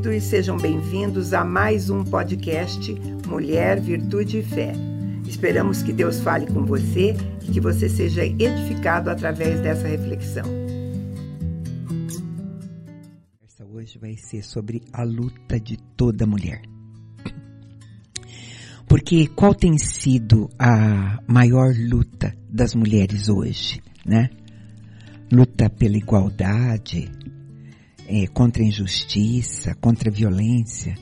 queridos, sejam bem-vindos a mais um podcast Mulher, Virtude e Fé. Esperamos que Deus fale com você e que você seja edificado através dessa reflexão. Essa hoje vai ser sobre a luta de toda mulher. Porque qual tem sido a maior luta das mulheres hoje, né? Luta pela igualdade, é, contra a injustiça, contra a violência.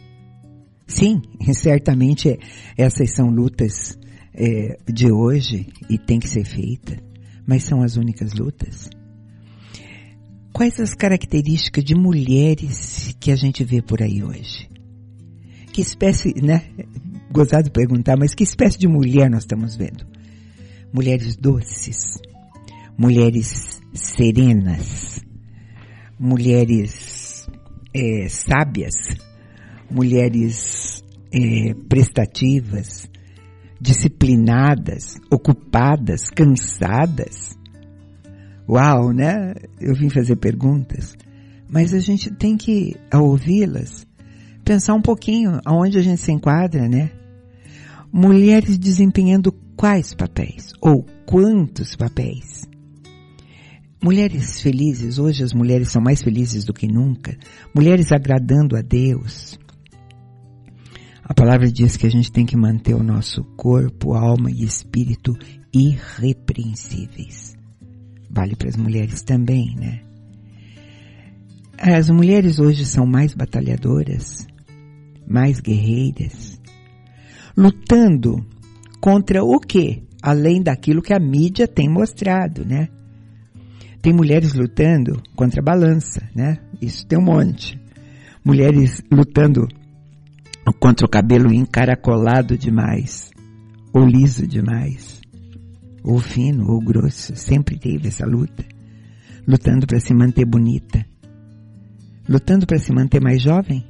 Sim, certamente essas são lutas é, de hoje e tem que ser feita, mas são as únicas lutas. Quais as características de mulheres que a gente vê por aí hoje? Que espécie, né? gozado perguntar, mas que espécie de mulher nós estamos vendo? Mulheres doces, mulheres serenas, mulheres é, sábias, mulheres é, prestativas, disciplinadas, ocupadas, cansadas. Uau, né? Eu vim fazer perguntas, mas a gente tem que, ao ouvi-las, pensar um pouquinho aonde a gente se enquadra, né? mulheres desempenhando quais papéis ou quantos papéis. Mulheres felizes, hoje as mulheres são mais felizes do que nunca, mulheres agradando a Deus. A palavra diz que a gente tem que manter o nosso corpo, alma e espírito irrepreensíveis. Vale para as mulheres também, né? As mulheres hoje são mais batalhadoras, mais guerreiras, lutando contra o quê? Além daquilo que a mídia tem mostrado, né? Tem mulheres lutando contra a balança, né? Isso tem um monte. Mulheres lutando contra o cabelo encaracolado demais, ou liso demais, ou fino, ou grosso. Sempre teve essa luta. Lutando para se manter bonita. Lutando para se manter mais jovem.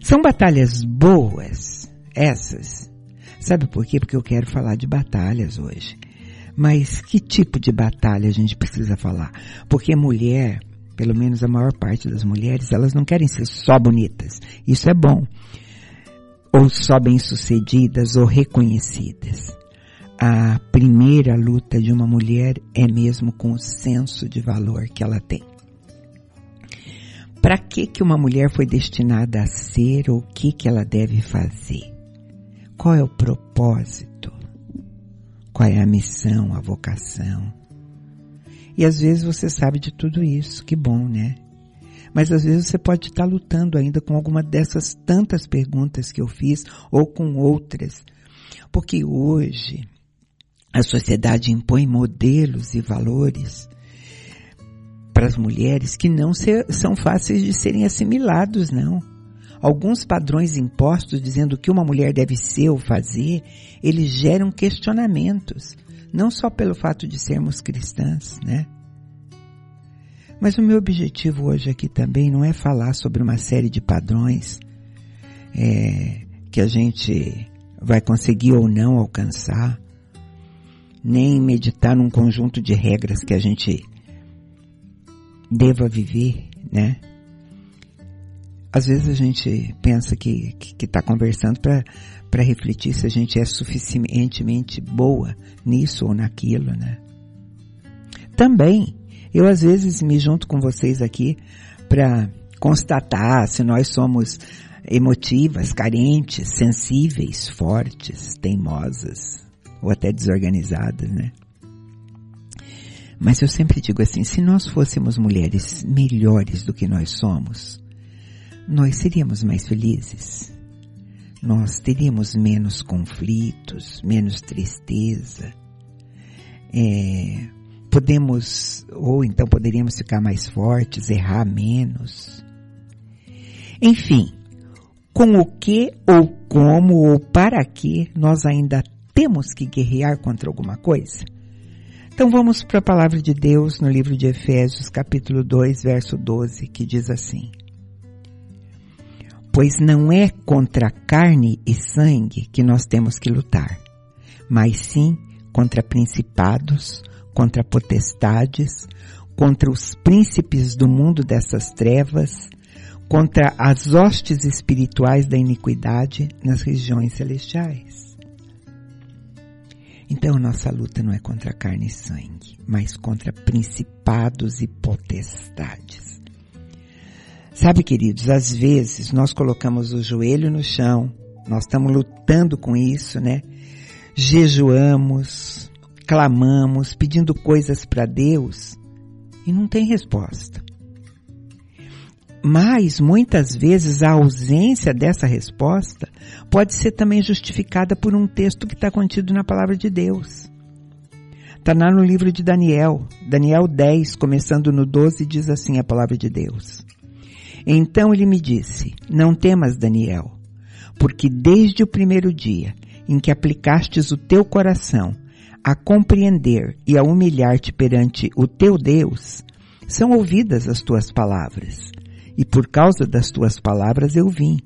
São batalhas boas, essas. Sabe por quê? Porque eu quero falar de batalhas hoje. Mas que tipo de batalha a gente precisa falar? Porque mulher, pelo menos a maior parte das mulheres, elas não querem ser só bonitas. Isso é bom. Ou só bem-sucedidas ou reconhecidas. A primeira luta de uma mulher é mesmo com o senso de valor que ela tem. Para que que uma mulher foi destinada a ser ou o que que ela deve fazer? Qual é o propósito? Qual é a missão, a vocação? E às vezes você sabe de tudo isso, que bom, né? Mas às vezes você pode estar lutando ainda com alguma dessas tantas perguntas que eu fiz ou com outras. Porque hoje a sociedade impõe modelos e valores para as mulheres que não são fáceis de serem assimilados, não alguns padrões impostos dizendo o que uma mulher deve ser ou fazer, eles geram questionamentos, não só pelo fato de sermos cristãs, né? Mas o meu objetivo hoje aqui também não é falar sobre uma série de padrões é, que a gente vai conseguir ou não alcançar, nem meditar num conjunto de regras que a gente deva viver, né? Às vezes a gente pensa que que está conversando para refletir se a gente é suficientemente boa nisso ou naquilo, né? Também, eu às vezes me junto com vocês aqui para constatar se nós somos emotivas, carentes, sensíveis, fortes, teimosas ou até desorganizadas, né? Mas eu sempre digo assim, se nós fôssemos mulheres melhores do que nós somos, nós seríamos mais felizes. Nós teríamos menos conflitos, menos tristeza. É, podemos, ou então poderíamos ficar mais fortes, errar menos. Enfim, com o que ou como ou para que nós ainda temos que guerrear contra alguma coisa? Então vamos para a palavra de Deus no livro de Efésios, capítulo 2, verso 12, que diz assim: pois não é contra carne e sangue que nós temos que lutar, mas sim contra principados, contra potestades, contra os príncipes do mundo dessas trevas, contra as hostes espirituais da iniquidade nas regiões celestiais. Então nossa luta não é contra carne e sangue, mas contra principados e potestades. Sabe, queridos, às vezes nós colocamos o joelho no chão, nós estamos lutando com isso, né? Jejuamos, clamamos, pedindo coisas para Deus e não tem resposta. Mas muitas vezes a ausência dessa resposta pode ser também justificada por um texto que está contido na palavra de Deus. Está lá no livro de Daniel, Daniel 10, começando no 12, diz assim a palavra de Deus. Então ele me disse, não temas Daniel, porque desde o primeiro dia em que aplicastes o teu coração a compreender e a humilhar-te perante o teu Deus, são ouvidas as tuas palavras. E por causa das tuas palavras eu vim.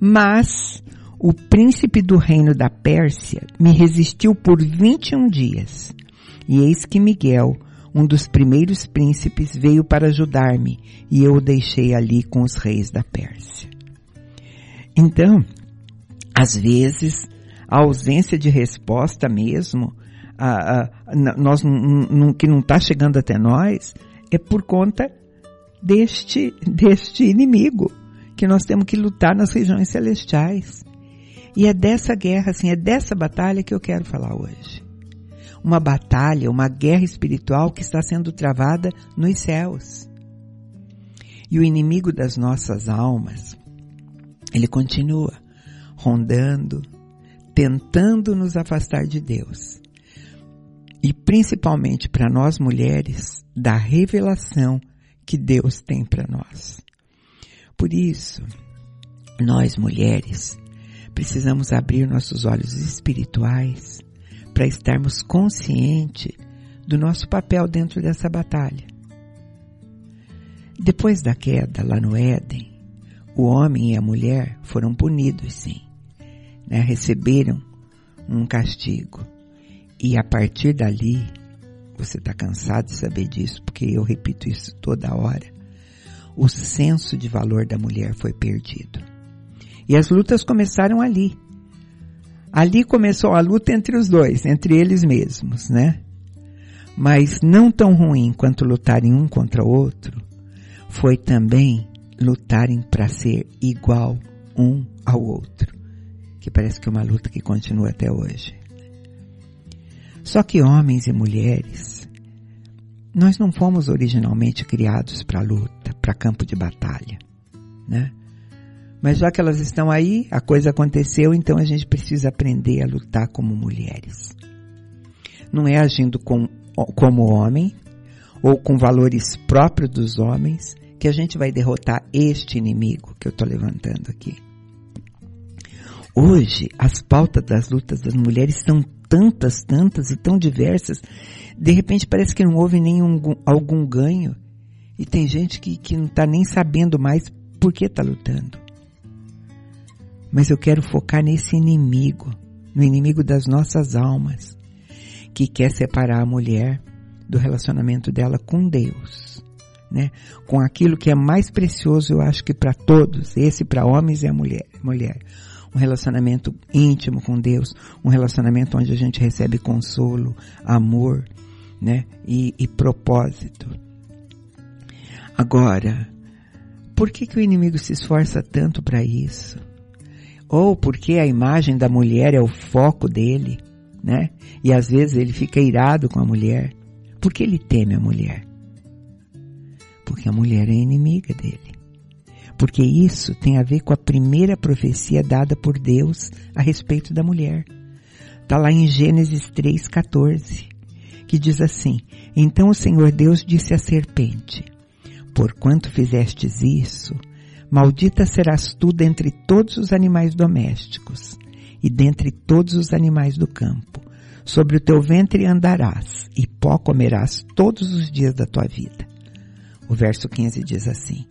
Mas o príncipe do reino da Pérsia me resistiu por vinte e um dias. E eis que Miguel, um dos primeiros príncipes, veio para ajudar-me, e eu o deixei ali com os reis da Pérsia. Então, às vezes, a ausência de resposta mesmo a, a, nós, que não está chegando até nós, é por conta deste, deste inimigo que nós temos que lutar nas regiões celestiais. E é dessa guerra, assim, é dessa batalha que eu quero falar hoje. Uma batalha, uma guerra espiritual que está sendo travada nos céus. E o inimigo das nossas almas, ele continua rondando, tentando nos afastar de Deus e principalmente para nós mulheres, da revelação que Deus tem para nós. Por isso, nós mulheres precisamos abrir nossos olhos espirituais para estarmos conscientes do nosso papel dentro dessa batalha. Depois da queda lá no Éden, o homem e a mulher foram punidos, sim, né? receberam um castigo. E a partir dali, você está cansado de saber disso, porque eu repito isso toda hora. O senso de valor da mulher foi perdido. E as lutas começaram ali. Ali começou a luta entre os dois, entre eles mesmos, né? Mas não tão ruim quanto lutarem um contra o outro, foi também lutarem para ser igual um ao outro, que parece que é uma luta que continua até hoje. Só que homens e mulheres, nós não fomos originalmente criados para luta, para campo de batalha, né? Mas já que elas estão aí, a coisa aconteceu, então a gente precisa aprender a lutar como mulheres. Não é agindo com, como homem ou com valores próprios dos homens que a gente vai derrotar este inimigo que eu estou levantando aqui. Hoje, as pautas das lutas das mulheres são tantas, tantas e tão diversas, de repente parece que não houve nenhum algum ganho. E tem gente que, que não está nem sabendo mais por que está lutando. Mas eu quero focar nesse inimigo, no inimigo das nossas almas, que quer separar a mulher do relacionamento dela com Deus, né? Com aquilo que é mais precioso, eu acho que para todos, esse para homens e a mulher, mulher, um relacionamento íntimo com Deus, um relacionamento onde a gente recebe consolo, amor, né? E, e propósito. Agora, por que, que o inimigo se esforça tanto para isso? Ou porque a imagem da mulher é o foco dele, né? E às vezes ele fica irado com a mulher. Por que ele teme a mulher? Porque a mulher é inimiga dele porque isso tem a ver com a primeira profecia dada por Deus a respeito da mulher. Está lá em Gênesis 3,14, que diz assim: Então o Senhor Deus disse à serpente: Porquanto fizestes isso, maldita serás tu dentre todos os animais domésticos e dentre todos os animais do campo. Sobre o teu ventre andarás, e pó comerás todos os dias da tua vida. O verso 15 diz assim: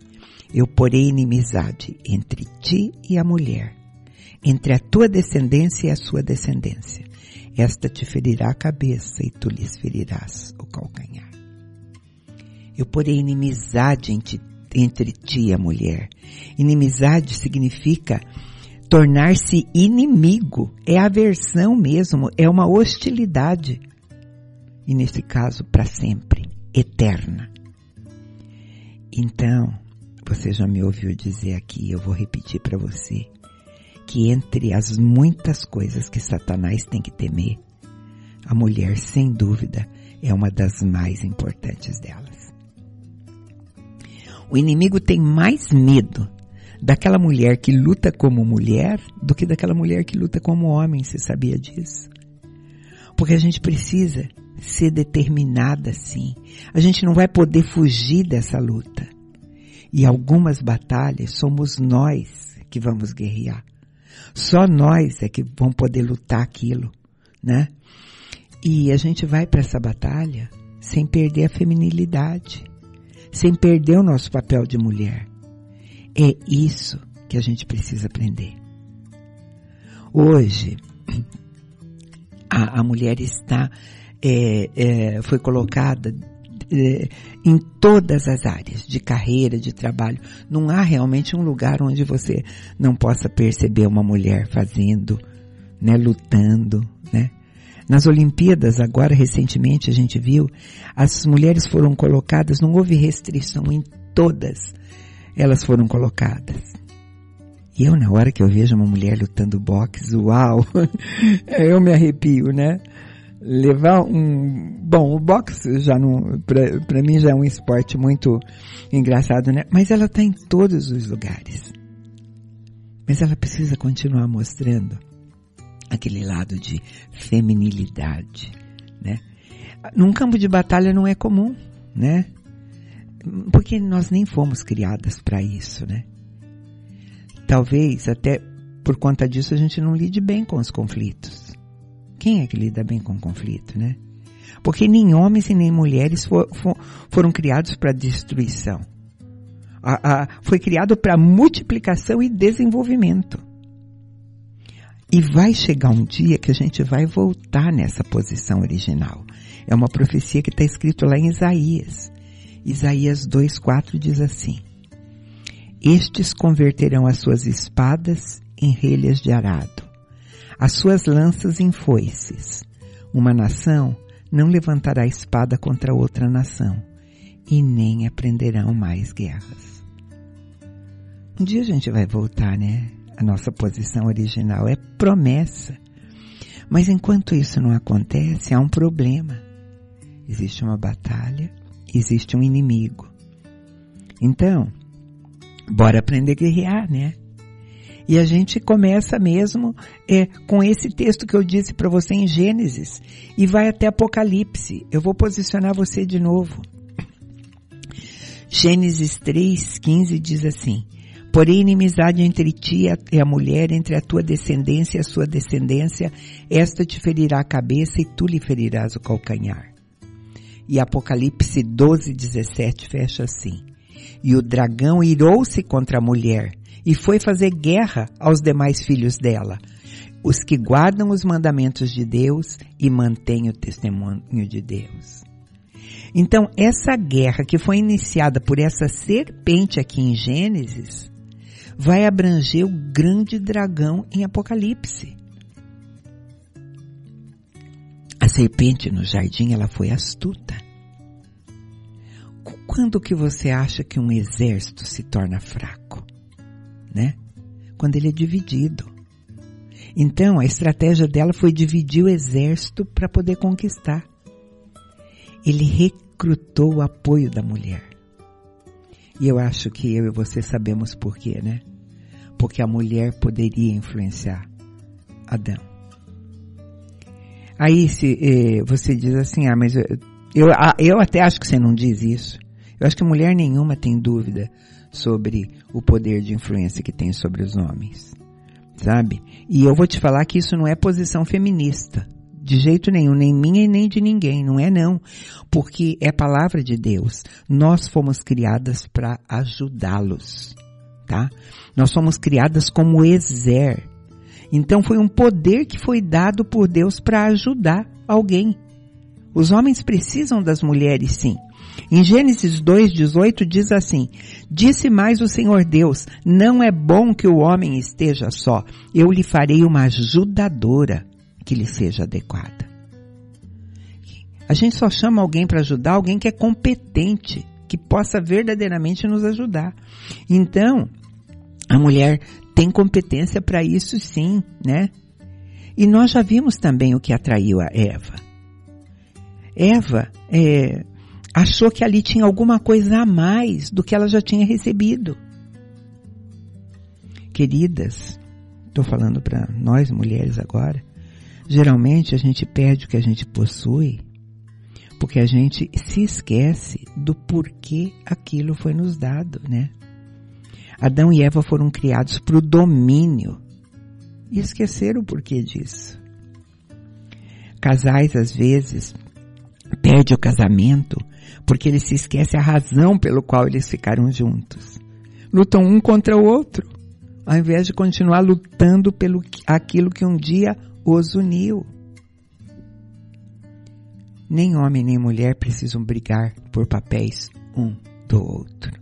eu porei inimizade entre ti e a mulher, entre a tua descendência e a sua descendência. Esta te ferirá a cabeça e tu lhes ferirás o calcanhar. Eu porei inimizade entre, entre ti e a mulher. Inimizade significa tornar-se inimigo. É aversão mesmo, é uma hostilidade. E nesse caso, para sempre, eterna. Então, você já me ouviu dizer aqui, eu vou repetir para você, que entre as muitas coisas que Satanás tem que temer, a mulher, sem dúvida, é uma das mais importantes delas. O inimigo tem mais medo daquela mulher que luta como mulher do que daquela mulher que luta como homem, você sabia disso? Porque a gente precisa ser determinada sim. A gente não vai poder fugir dessa luta. E algumas batalhas somos nós que vamos guerrear. Só nós é que vamos poder lutar aquilo, né? E a gente vai para essa batalha sem perder a feminilidade, sem perder o nosso papel de mulher. É isso que a gente precisa aprender. Hoje, a, a mulher está, é, é, foi colocada é, em todas as áreas de carreira, de trabalho. Não há realmente um lugar onde você não possa perceber uma mulher fazendo, né, lutando, né? Nas Olimpíadas, agora recentemente a gente viu, as mulheres foram colocadas, não houve restrição em todas, elas foram colocadas. E eu, na hora que eu vejo uma mulher lutando boxe, uau, eu me arrepio, né? Levar um, bom, o boxe já não, pra, pra mim já é um esporte muito engraçado, né? Mas ela tá em todos os lugares. Mas ela precisa continuar mostrando aquele lado de feminilidade, né? Num campo de batalha não é comum, né? Porque nós nem fomos criadas para isso, né? Talvez até por conta disso a gente não lide bem com os conflitos. Quem é que lida bem com conflito, né? Porque nem homens e nem mulheres for, for, foram criados para destruição. A, a, foi criado para multiplicação e desenvolvimento. E vai chegar um dia que a gente vai voltar nessa posição original. É uma profecia que está escrito lá em Isaías. Isaías 2,4 diz assim: Estes converterão as suas espadas em relhas de arado, as suas lanças em foices. Uma nação não levantará espada contra outra nação, e nem aprenderão mais guerras. Um dia a gente vai voltar, né? A nossa posição original, é promessa. Mas enquanto isso não acontece, há um problema. Existe uma batalha, existe um inimigo. Então, bora aprender a guerrear, né? E a gente começa mesmo é, com esse texto que eu disse para você em Gênesis e vai até Apocalipse. Eu vou posicionar você de novo. Gênesis 3,15 diz assim: Porém, inimizade entre ti e a mulher, entre a tua descendência e a sua descendência, esta te ferirá a cabeça e tu lhe ferirás o calcanhar. E Apocalipse 12, 17 fecha assim. E o dragão irou-se contra a mulher e foi fazer guerra aos demais filhos dela, os que guardam os mandamentos de Deus e mantêm o testemunho de Deus. Então, essa guerra que foi iniciada por essa serpente aqui em Gênesis, vai abranger o grande dragão em Apocalipse. A serpente no jardim, ela foi astuta. Quando que você acha que um exército se torna fraco? Né? Quando ele é dividido. Então, a estratégia dela foi dividir o exército para poder conquistar. Ele recrutou o apoio da mulher. E eu acho que eu e você sabemos por quê, né? Porque a mulher poderia influenciar Adão. Aí se eh, você diz assim, ah, mas eu, eu, eu até acho que você não diz isso. Eu acho que mulher nenhuma tem dúvida sobre o poder de influência que tem sobre os homens. Sabe? E eu vou te falar que isso não é posição feminista. De jeito nenhum, nem minha e nem de ninguém, não é não. Porque é palavra de Deus. Nós fomos criadas para ajudá-los, tá? Nós somos criadas como exer. Então foi um poder que foi dado por Deus para ajudar alguém. Os homens precisam das mulheres, sim. Em Gênesis 2:18 diz assim: Disse mais o Senhor Deus: Não é bom que o homem esteja só. Eu lhe farei uma ajudadora que lhe seja adequada. A gente só chama alguém para ajudar alguém que é competente, que possa verdadeiramente nos ajudar. Então, a mulher tem competência para isso sim, né? E nós já vimos também o que atraiu a Eva. Eva é, achou que ali tinha alguma coisa a mais do que ela já tinha recebido. Queridas, estou falando para nós mulheres agora, geralmente a gente perde o que a gente possui porque a gente se esquece do porquê aquilo foi nos dado, né? Adão e Eva foram criados para o domínio e esqueceram o porquê disso. Casais, às vezes, perdem o casamento porque eles se esquecem a razão pelo qual eles ficaram juntos. Lutam um contra o outro, ao invés de continuar lutando pelo aquilo que um dia os uniu. Nem homem nem mulher precisam brigar por papéis um do outro.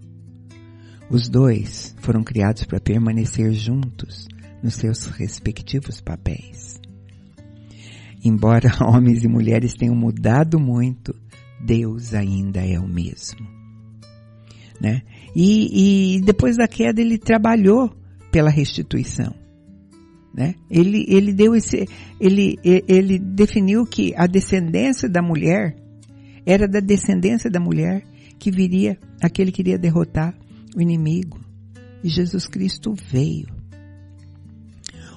Os dois foram criados para permanecer juntos nos seus respectivos papéis. Embora homens e mulheres tenham mudado muito, Deus ainda é o mesmo. Né? E, e depois da queda ele trabalhou pela restituição. Né? Ele, ele deu esse, ele, ele definiu que a descendência da mulher era da descendência da mulher que viria aquele que iria derrotar o inimigo. E Jesus Cristo veio.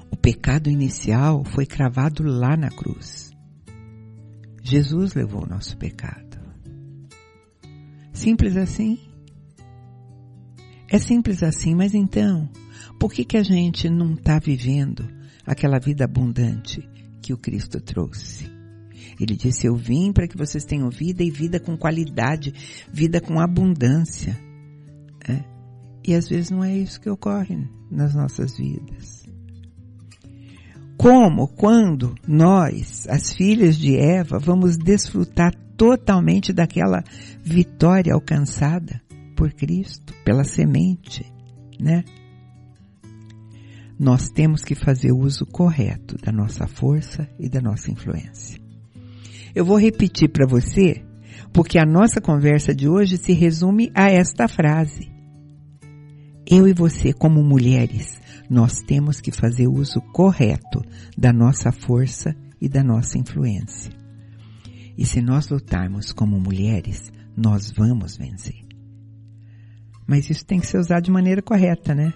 O pecado inicial foi cravado lá na cruz. Jesus levou o nosso pecado. Simples assim? É simples assim, mas então, por que, que a gente não está vivendo aquela vida abundante que o Cristo trouxe? Ele disse: Eu vim para que vocês tenham vida e vida com qualidade, vida com abundância. É? E às vezes não é isso que ocorre nas nossas vidas. Como, quando nós, as filhas de Eva, vamos desfrutar totalmente daquela vitória alcançada por Cristo, pela semente, né? Nós temos que fazer uso correto da nossa força e da nossa influência. Eu vou repetir para você, porque a nossa conversa de hoje se resume a esta frase. Eu e você, como mulheres, nós temos que fazer uso correto da nossa força e da nossa influência. E se nós lutarmos como mulheres, nós vamos vencer. Mas isso tem que ser usado de maneira correta, né?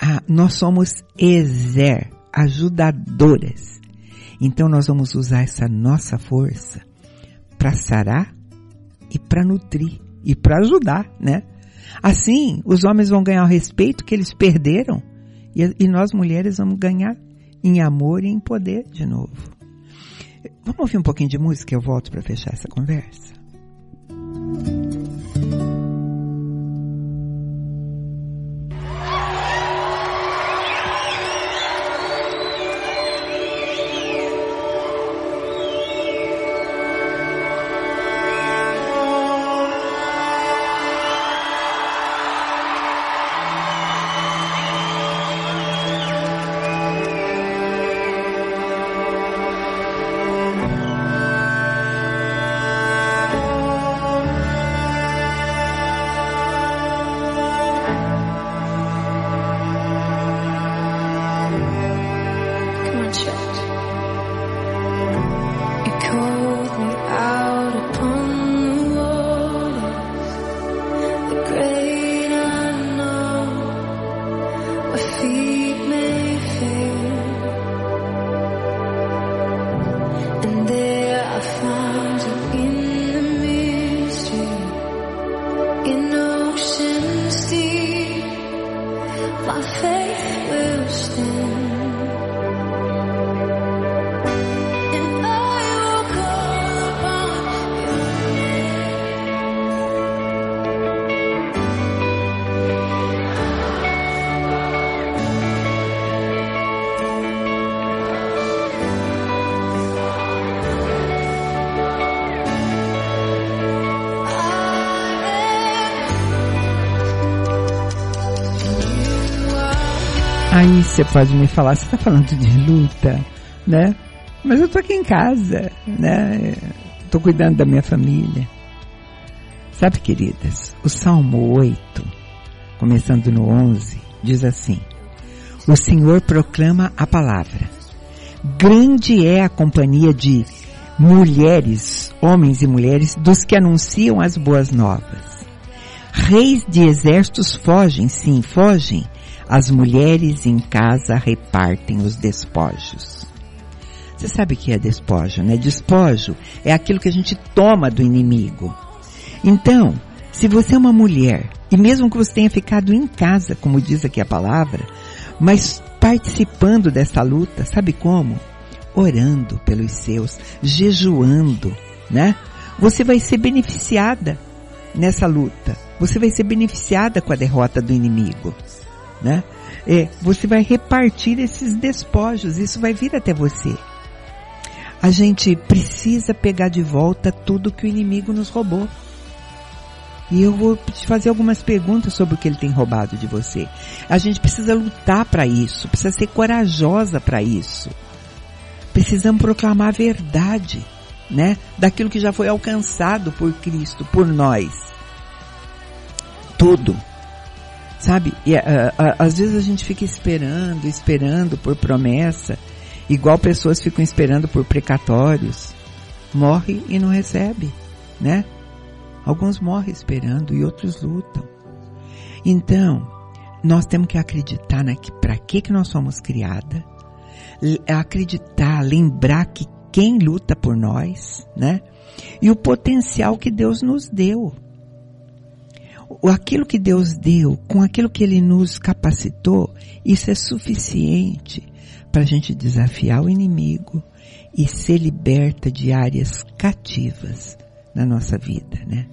Ah, nós somos exer, ajudadoras. Então nós vamos usar essa nossa força para sarar e para nutrir e para ajudar, né? Assim, os homens vão ganhar o respeito que eles perderam e, e nós mulheres vamos ganhar em amor e em poder de novo. Vamos ouvir um pouquinho de música eu volto para fechar essa conversa. Aí você pode me falar, você está falando de luta, né? Mas eu tô aqui em casa, né? Tô cuidando da minha família. Sabe, queridas, o Salmo 8, começando no 11, diz assim: O Senhor proclama a palavra. Grande é a companhia de mulheres, homens e mulheres, dos que anunciam as boas novas. Reis de exércitos fogem, sim, fogem. As mulheres em casa repartem os despojos. Você sabe o que é despojo, né? Despojo é aquilo que a gente toma do inimigo. Então, se você é uma mulher, e mesmo que você tenha ficado em casa, como diz aqui a palavra, mas participando dessa luta, sabe como? Orando pelos seus, jejuando, né? Você vai ser beneficiada nessa luta. Você vai ser beneficiada com a derrota do inimigo, né? É, você vai repartir esses despojos, isso vai vir até você. A gente precisa pegar de volta tudo que o inimigo nos roubou. E eu vou te fazer algumas perguntas sobre o que ele tem roubado de você. A gente precisa lutar para isso, precisa ser corajosa para isso. Precisamos proclamar a verdade, né? Daquilo que já foi alcançado por Cristo, por nós. Tudo. Sabe? E, uh, uh, às vezes a gente fica esperando, esperando por promessa Igual pessoas ficam esperando por precatórios. Morre e não recebe, né? Alguns morrem esperando e outros lutam. Então, nós temos que acreditar na que para que que nós somos criada, acreditar, lembrar que quem luta por nós, né? E o potencial que Deus nos deu. Aquilo que Deus deu, com aquilo que Ele nos capacitou, isso é suficiente para a gente desafiar o inimigo e ser liberta de áreas cativas na nossa vida, né?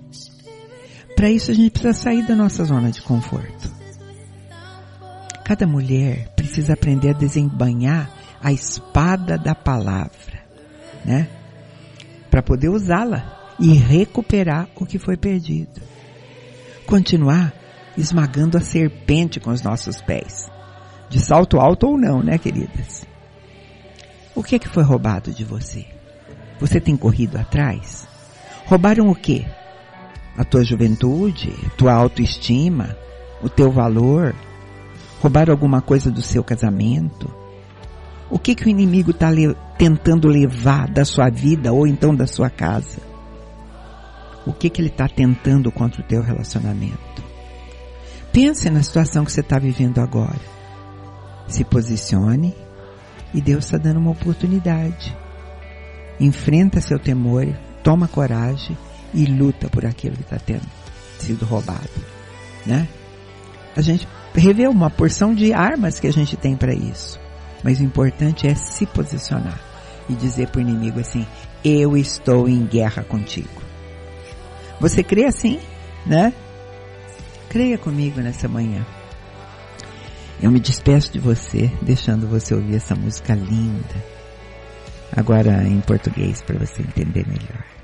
Para isso a gente precisa sair da nossa zona de conforto. Cada mulher precisa aprender a desembanhar a espada da palavra, né? Para poder usá-la e recuperar o que foi perdido. Continuar esmagando a serpente com os nossos pés de salto alto ou não, né, queridas? O que é que foi roubado de você? Você tem corrido atrás? Roubaram o quê? A tua juventude, tua autoestima, o teu valor? Roubaram alguma coisa do seu casamento? O que que o inimigo está le tentando levar da sua vida ou então da sua casa? O que que ele está tentando contra o teu relacionamento? Pense na situação que você está vivendo agora se posicione e Deus está dando uma oportunidade. Enfrenta seu temor, toma coragem e luta por aquilo que está tendo sido roubado, né? A gente revê uma porção de armas que a gente tem para isso, mas o importante é se posicionar e dizer para o inimigo assim: eu estou em guerra contigo. Você crê assim, né? Creia comigo nessa manhã. Eu me despeço de você, deixando você ouvir essa música linda. Agora em português para você entender melhor.